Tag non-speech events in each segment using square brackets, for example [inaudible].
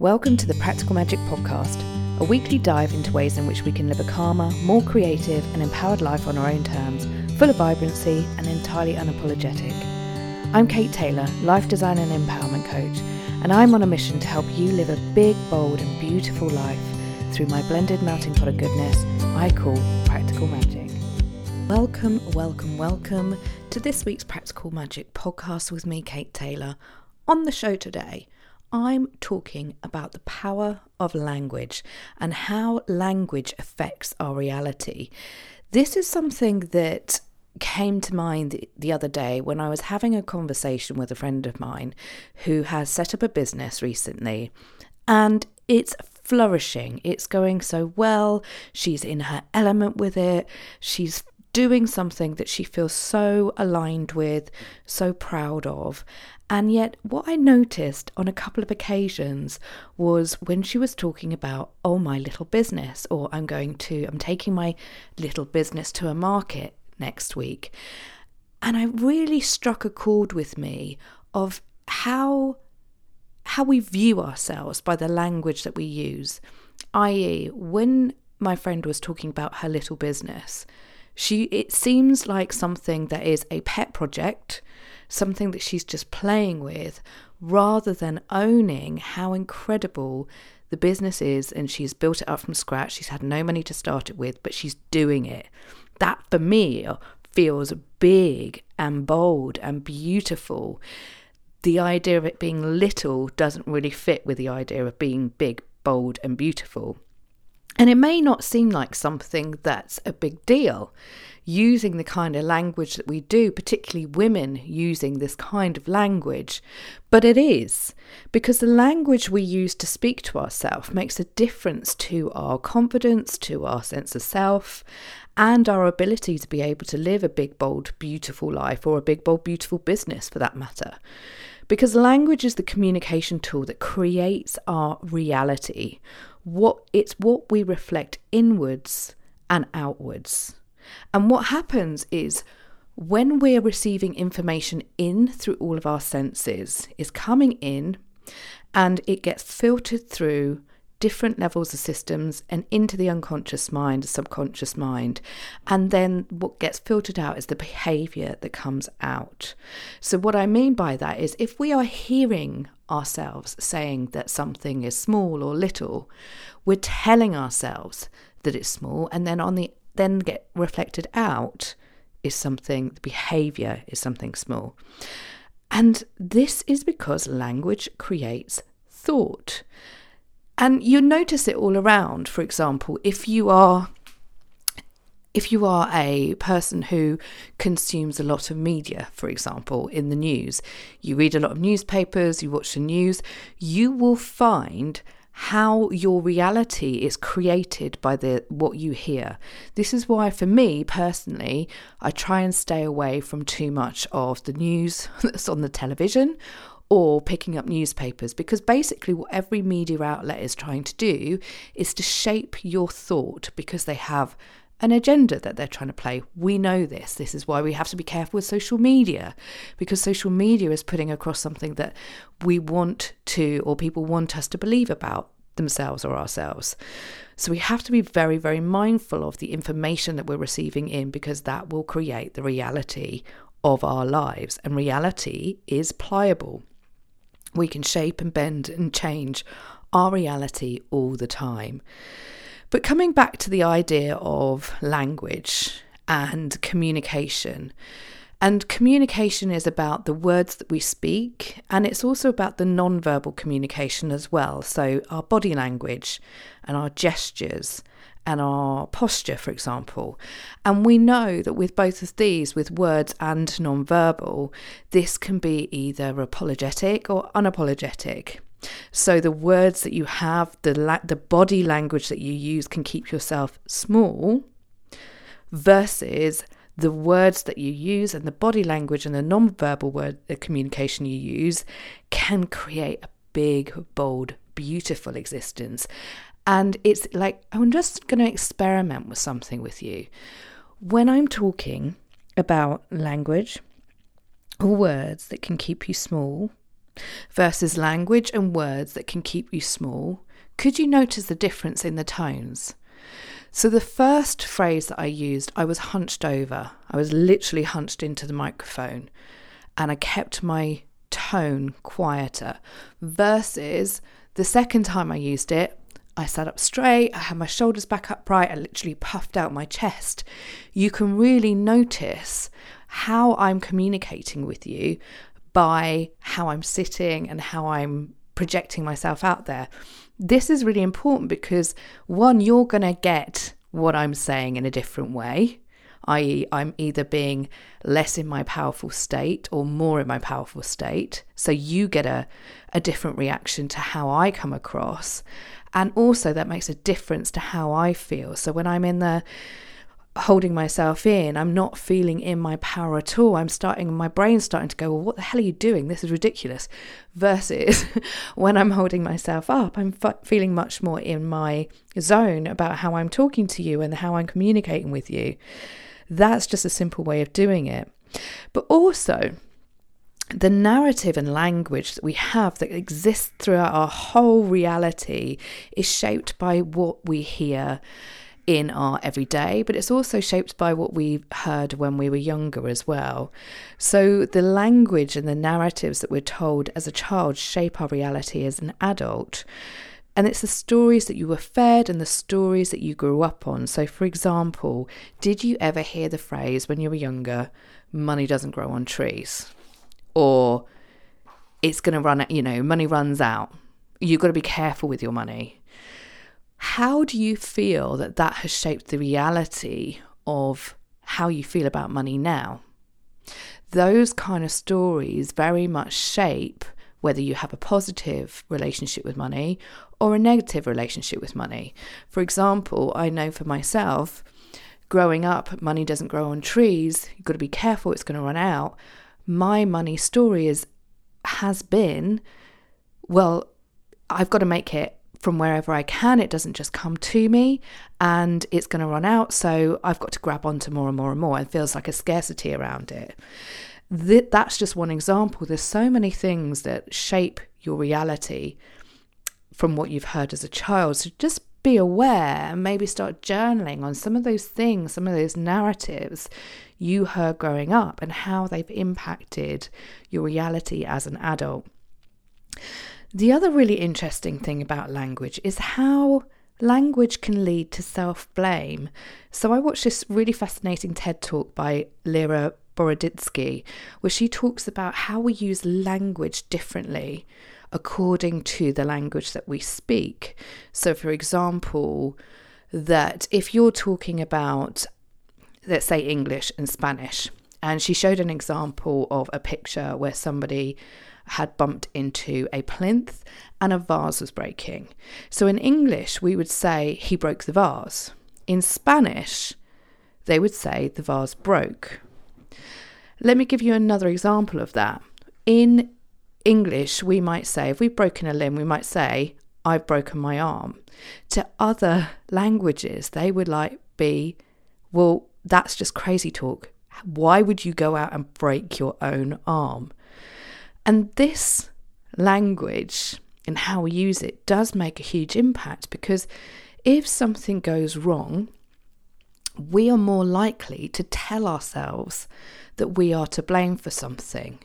Welcome to the Practical Magic Podcast, a weekly dive into ways in which we can live a calmer, more creative, and empowered life on our own terms, full of vibrancy and entirely unapologetic. I'm Kate Taylor, life design and empowerment coach, and I'm on a mission to help you live a big, bold, and beautiful life through my blended melting pot of goodness I call Practical Magic. Welcome, welcome, welcome to this week's Practical Magic podcast with me, Kate Taylor. On the show today, I'm talking about the power of language and how language affects our reality. This is something that came to mind the other day when I was having a conversation with a friend of mine who has set up a business recently and it's flourishing. It's going so well. She's in her element with it. She's doing something that she feels so aligned with, so proud of. And yet, what I noticed on a couple of occasions was when she was talking about, oh, my little business, or I'm going to, I'm taking my little business to a market next week. And I really struck a chord with me of how how we view ourselves by the language that we use. i.e., when my friend was talking about her little business, she it seems like something that is a pet project something that she's just playing with rather than owning how incredible the business is and she's built it up from scratch. She's had no money to start it with, but she's doing it. That for me feels big and bold and beautiful. The idea of it being little doesn't really fit with the idea of being big, bold, and beautiful. And it may not seem like something that's a big deal using the kind of language that we do, particularly women using this kind of language. But it is, because the language we use to speak to ourselves makes a difference to our confidence, to our sense of self, and our ability to be able to live a big, bold, beautiful life or a big, bold, beautiful business for that matter. Because language is the communication tool that creates our reality. What it's what we reflect inwards and outwards. And what happens is when we're receiving information in through all of our senses, is coming in and it gets filtered through different levels of systems and into the unconscious mind, the subconscious mind. And then what gets filtered out is the behavior that comes out. So, what I mean by that is if we are hearing ourselves saying that something is small or little, we're telling ourselves that it's small. And then on the then get reflected out is something, the behavior is something small. And this is because language creates thought. And you notice it all around. For example, if you are if you are a person who consumes a lot of media, for example, in the news, you read a lot of newspapers, you watch the news, you will find how your reality is created by the what you hear. This is why for me personally, I try and stay away from too much of the news [laughs] that's on the television or picking up newspapers because basically what every media outlet is trying to do is to shape your thought because they have an agenda that they're trying to play. We know this. This is why we have to be careful with social media because social media is putting across something that we want to or people want us to believe about themselves or ourselves. So we have to be very, very mindful of the information that we're receiving in because that will create the reality of our lives. And reality is pliable. We can shape and bend and change our reality all the time. But coming back to the idea of language and communication, and communication is about the words that we speak, and it's also about the non-verbal communication as well. So, our body language and our gestures and our posture, for example. And we know that with both of these, with words and non-verbal, this can be either apologetic or unapologetic. So the words that you have, the la- the body language that you use can keep yourself small versus the words that you use and the body language and the non-verbal word the communication you use can create a big bold beautiful existence and it's like i'm just going to experiment with something with you when i'm talking about language or words that can keep you small versus language and words that can keep you small, could you notice the difference in the tones? So, the first phrase that I used, I was hunched over. I was literally hunched into the microphone and I kept my tone quieter. Versus the second time I used it, I sat up straight, I had my shoulders back upright, I literally puffed out my chest. You can really notice how I'm communicating with you by how I'm sitting and how I'm projecting myself out there. This is really important because one, you're going to get what I'm saying in a different way, i.e., I'm either being less in my powerful state or more in my powerful state. So you get a, a different reaction to how I come across. And also, that makes a difference to how I feel. So when I'm in the holding myself in. I'm not feeling in my power at all. I'm starting, my brain's starting to go, well, what the hell are you doing? This is ridiculous. Versus [laughs] when I'm holding myself up, I'm f- feeling much more in my zone about how I'm talking to you and how I'm communicating with you. That's just a simple way of doing it. But also, the narrative and language that we have that exists throughout our whole reality is shaped by what we hear in our everyday, but it's also shaped by what we heard when we were younger as well. So the language and the narratives that we're told as a child shape our reality as an adult. And it's the stories that you were fed and the stories that you grew up on. So, for example, did you ever hear the phrase when you were younger, money doesn't grow on trees? Or it's going to run, out, you know, money runs out. You've got to be careful with your money how do you feel that that has shaped the reality of how you feel about money now? Those kind of stories very much shape whether you have a positive relationship with money or a negative relationship with money. For example, I know for myself, growing up, money doesn't grow on trees. You've got to be careful, it's going to run out. My money story is has been, well, I've got to make it from wherever I can. It doesn't just come to me and it's going to run out. So I've got to grab onto more and more and more. It feels like a scarcity around it. That's just one example. There's so many things that shape your reality from what you've heard as a child. So just be aware and maybe start journaling on some of those things, some of those narratives you heard growing up and how they've impacted your reality as an adult. The other really interesting thing about language is how language can lead to self blame. So I watched this really fascinating TED talk by Lera Boroditsky, where she talks about how we use language differently according to the language that we speak. So, for example, that if you're talking about, let's say, English and Spanish, and she showed an example of a picture where somebody had bumped into a plinth and a vase was breaking. So in English, we would say he broke the vase. In Spanish, they would say the vase broke. Let me give you another example of that. In English, we might say, if we've broken a limb, we might say, I've broken my arm. To other languages, they would like be, well, that's just crazy talk. Why would you go out and break your own arm? And this language and how we use it does make a huge impact because if something goes wrong, we are more likely to tell ourselves that we are to blame for something.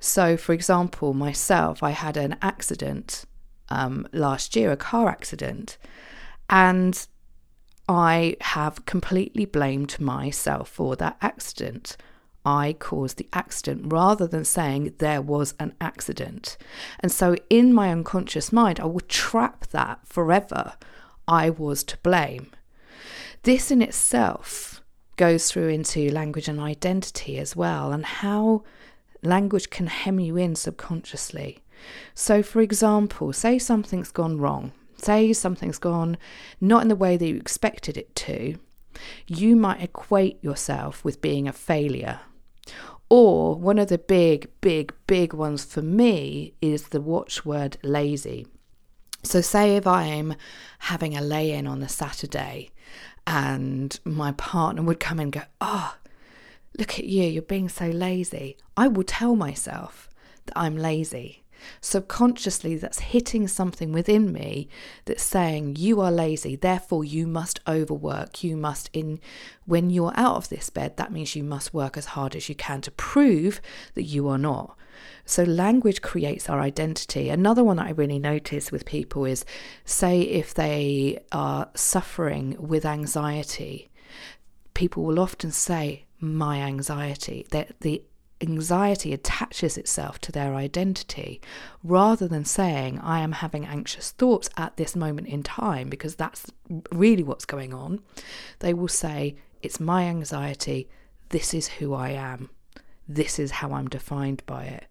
So, for example, myself, I had an accident um, last year, a car accident, and I have completely blamed myself for that accident. I caused the accident rather than saying there was an accident. And so in my unconscious mind, I would trap that forever. I was to blame. This in itself goes through into language and identity as well, and how language can hem you in subconsciously. So, for example, say something's gone wrong, say something's gone not in the way that you expected it to, you might equate yourself with being a failure or one of the big, big, big ones for me is the watchword lazy. So, say if I'm having a lay in on a Saturday and my partner would come and go, Oh, look at you, you're being so lazy. I will tell myself that I'm lazy. Subconsciously, that's hitting something within me that's saying, You are lazy, therefore you must overwork. You must, in when you're out of this bed, that means you must work as hard as you can to prove that you are not. So, language creates our identity. Another one that I really notice with people is say, if they are suffering with anxiety, people will often say, My anxiety. That the anxiety attaches itself to their identity rather than saying, I am having anxious thoughts at this moment in time, because that's really what's going on. They will say, It's my anxiety. This is who I am. This is how I'm defined by it.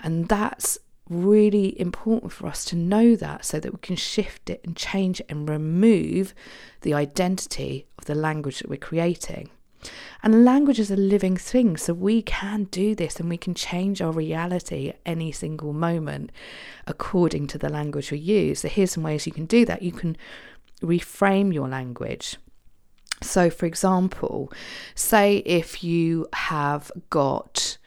And that's really important for us to know that so that we can shift it and change it and remove the identity of the language that we're creating. And language is a living thing, so we can do this and we can change our reality at any single moment according to the language we use. So, here's some ways you can do that. You can reframe your language. So, for example, say if you have got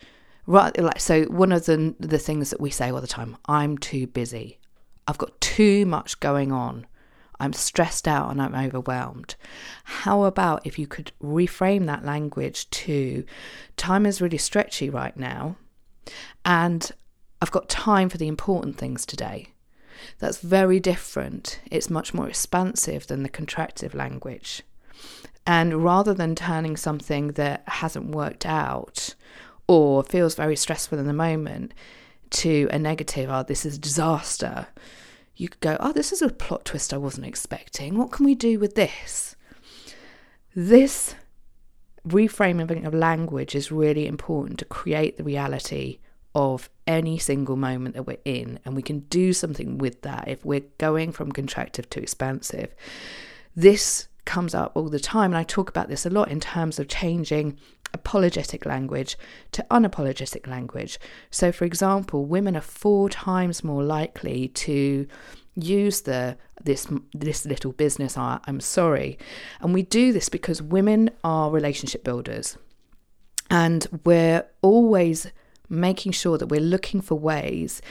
right, like so, one of the the things that we say all the time: "I'm too busy. I've got too much going on." I'm stressed out and I'm overwhelmed. How about if you could reframe that language to time is really stretchy right now and I've got time for the important things today? That's very different. It's much more expansive than the contractive language. And rather than turning something that hasn't worked out or feels very stressful in the moment to a negative, oh, this is disaster, you could go, oh, this is a plot twist I wasn't expecting. What can we do with this? This reframing of language is really important to create the reality of any single moment that we're in, and we can do something with that if we're going from contractive to expansive. This comes up all the time, and I talk about this a lot in terms of changing apologetic language to unapologetic language. So, for example, women are four times more likely to use the this this little business I, I'm sorry and we do this because women are relationship builders and we're always making sure that we're looking for ways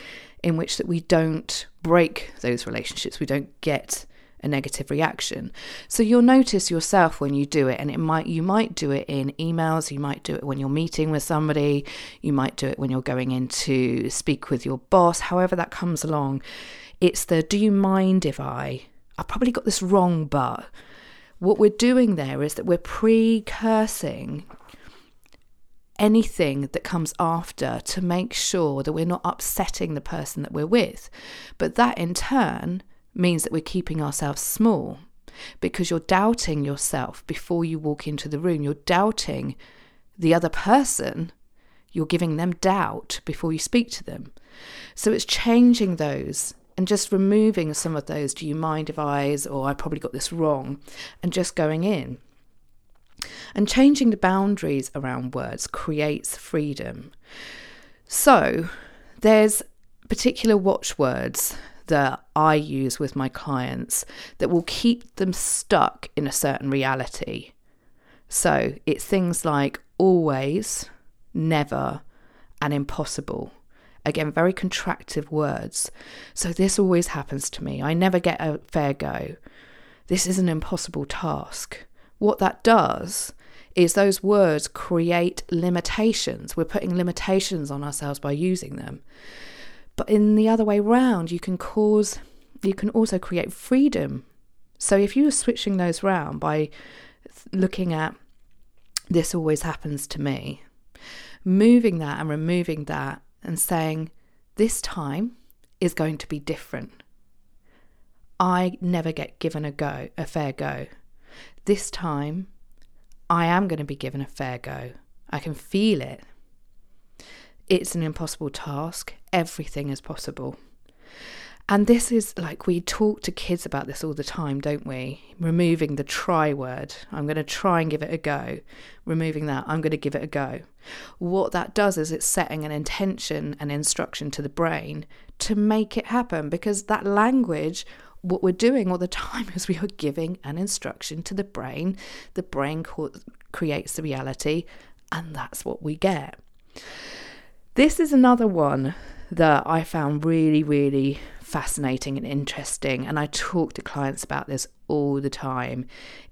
in which that we don't break those relationships we don't get a negative reaction. So you'll notice yourself when you do it and it might you might do it in emails, you might do it when you're meeting with somebody, you might do it when you're going in to speak with your boss, however that comes along. It's the do you mind if I I probably got this wrong but what we're doing there is that we're precursing anything that comes after to make sure that we're not upsetting the person that we're with. But that in turn means that we're keeping ourselves small because you're doubting yourself before you walk into the room. You're doubting the other person. You're giving them doubt before you speak to them. So it's changing those and just removing some of those. Do you mind if I, or I probably got this wrong, and just going in. And changing the boundaries around words creates freedom. So there's particular watchwords that I use with my clients that will keep them stuck in a certain reality. So it's things like always, never, and impossible. Again, very contractive words. So this always happens to me. I never get a fair go. This is an impossible task. What that does is those words create limitations. We're putting limitations on ourselves by using them. But in the other way round, you can cause, you can also create freedom. So if you are switching those round by looking at this always happens to me, moving that and removing that and saying, this time is going to be different. I never get given a go, a fair go. This time, I am going to be given a fair go. I can feel it. It's an impossible task. Everything is possible. And this is like we talk to kids about this all the time, don't we? Removing the try word. I'm going to try and give it a go. Removing that, I'm going to give it a go. What that does is it's setting an intention and instruction to the brain to make it happen because that language, what we're doing all the time [laughs] is we are giving an instruction to the brain. The brain co- creates the reality, and that's what we get. This is another one that I found really, really fascinating and interesting, and I talk to clients about this all the time,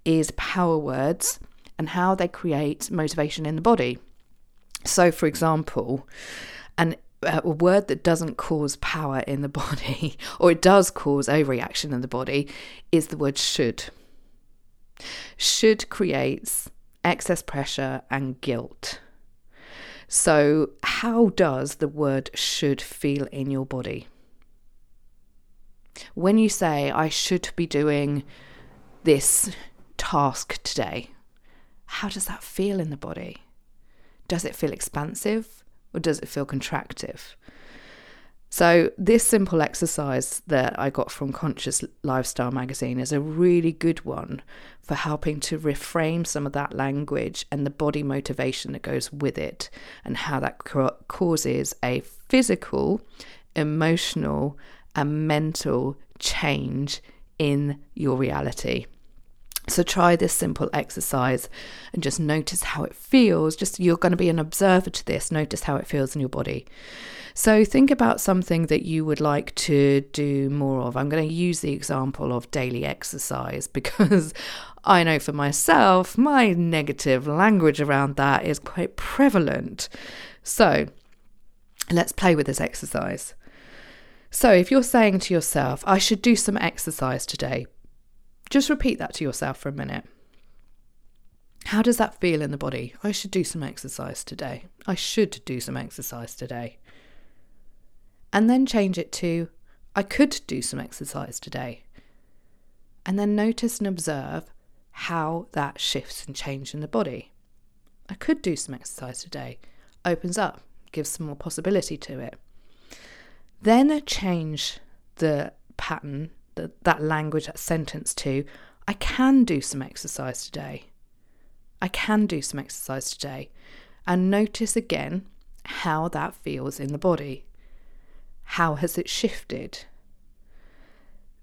is power words and how they create motivation in the body. So, for example, an uh, a word that doesn't cause power in the [laughs] body, or it does cause overreaction in the body, is the word should. Should creates excess pressure and guilt. So, how does the word should feel in your body? When you say, I should be doing this task today, how does that feel in the body? Does it feel expansive or does it feel contractive? So, this simple exercise that I got from Conscious Lifestyle magazine is a really good one for helping to reframe some of that language and the body motivation that goes with it, and how that causes a physical, emotional, and mental change in your reality. So try this simple exercise and just notice how it feels. Just you're going to be an observer to this. Notice how it feels in your body. So think about something that you would like to do more of. I'm going to use the example of daily exercise [laughs] because I know for myself my negative language around that is quite prevalent. So let's play with this exercise. So if you're saying to yourself, I should do some exercise today, just repeat that to yourself for a minute. How does that feel in the body? I should do some exercise today. I should do some exercise today. And then change it to I could do some exercise today. And then notice and observe how that shifts and changes in the body. I could do some exercise today. Opens up, gives some more possibility to it. Then change the pattern that language, that sentence to, I can do some exercise today. I can do some exercise today. And notice again how that feels in the body. How has it shifted?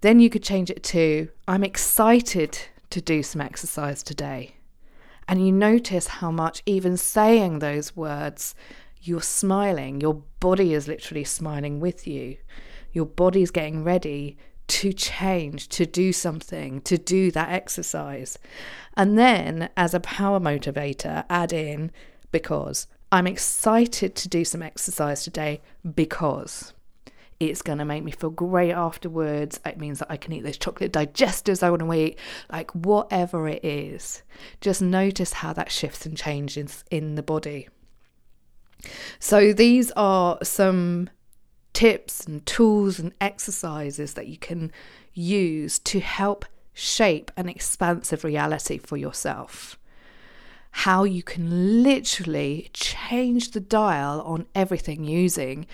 Then you could change it to, I'm excited to do some exercise today. And you notice how much, even saying those words, you're smiling. Your body is literally smiling with you. Your body's getting ready to change, to do something, to do that exercise. And then, as a power motivator, add in because I'm excited to do some exercise today because it's going to make me feel great afterwards. It means that I can eat those chocolate digestives I want to eat, like whatever it is. Just notice how that shifts and changes in the body. So, these are some tips and tools and exercises that you can use to help shape an expansive reality for yourself. How you can literally change the dial on everything using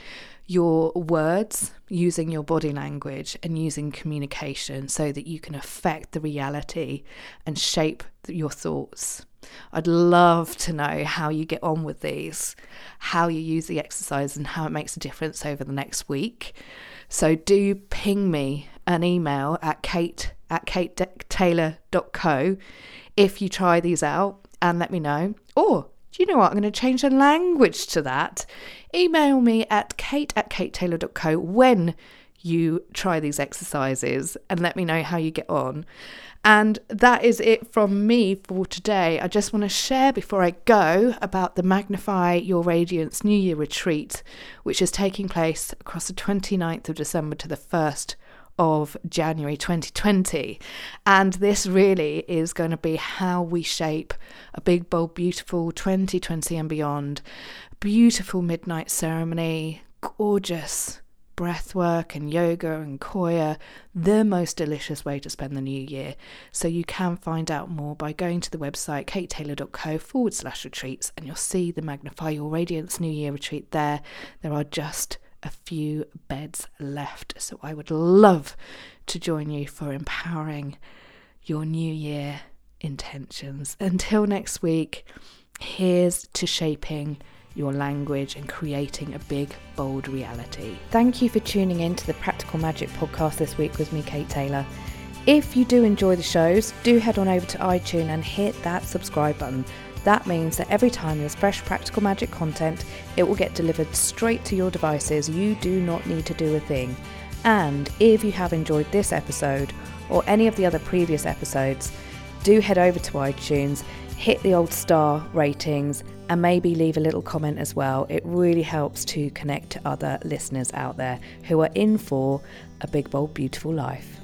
your words, using your body language, and using communication so that you can affect the reality and shape your thoughts. I'd love to know how you get on with these, how you use the exercise, and how it makes a difference over the next week. So do ping me an email at kate at katetaylor.co if you try these out and let me know. Or do you know what? I'm going to change the language to that. Email me at kate at katetaylor.co when you try these exercises and let me know how you get on. And that is it from me for today. I just want to share before I go about the Magnify Your Radiance New Year retreat, which is taking place across the 29th of December to the 1st of January 2020. And this really is going to be how we shape a big, bold, beautiful 2020 and beyond. Beautiful midnight ceremony, gorgeous breath work and yoga and koya the most delicious way to spend the new year. So you can find out more by going to the website katetaylor.co forward slash retreats and you'll see the Magnify Your Radiance New Year retreat there. There are just a few beds left. So I would love to join you for empowering your new year intentions. Until next week, here's to shaping your language and creating a big, bold reality. Thank you for tuning in to the Practical Magic podcast this week with me, Kate Taylor. If you do enjoy the shows, do head on over to iTunes and hit that subscribe button That means that every time there's fresh practical magic content, it will get delivered straight to your devices. You do not need to do a thing. And if you have enjoyed this episode or any of the other previous episodes, do head over to iTunes, hit the old star ratings, and maybe leave a little comment as well. It really helps to connect to other listeners out there who are in for a big, bold, beautiful life.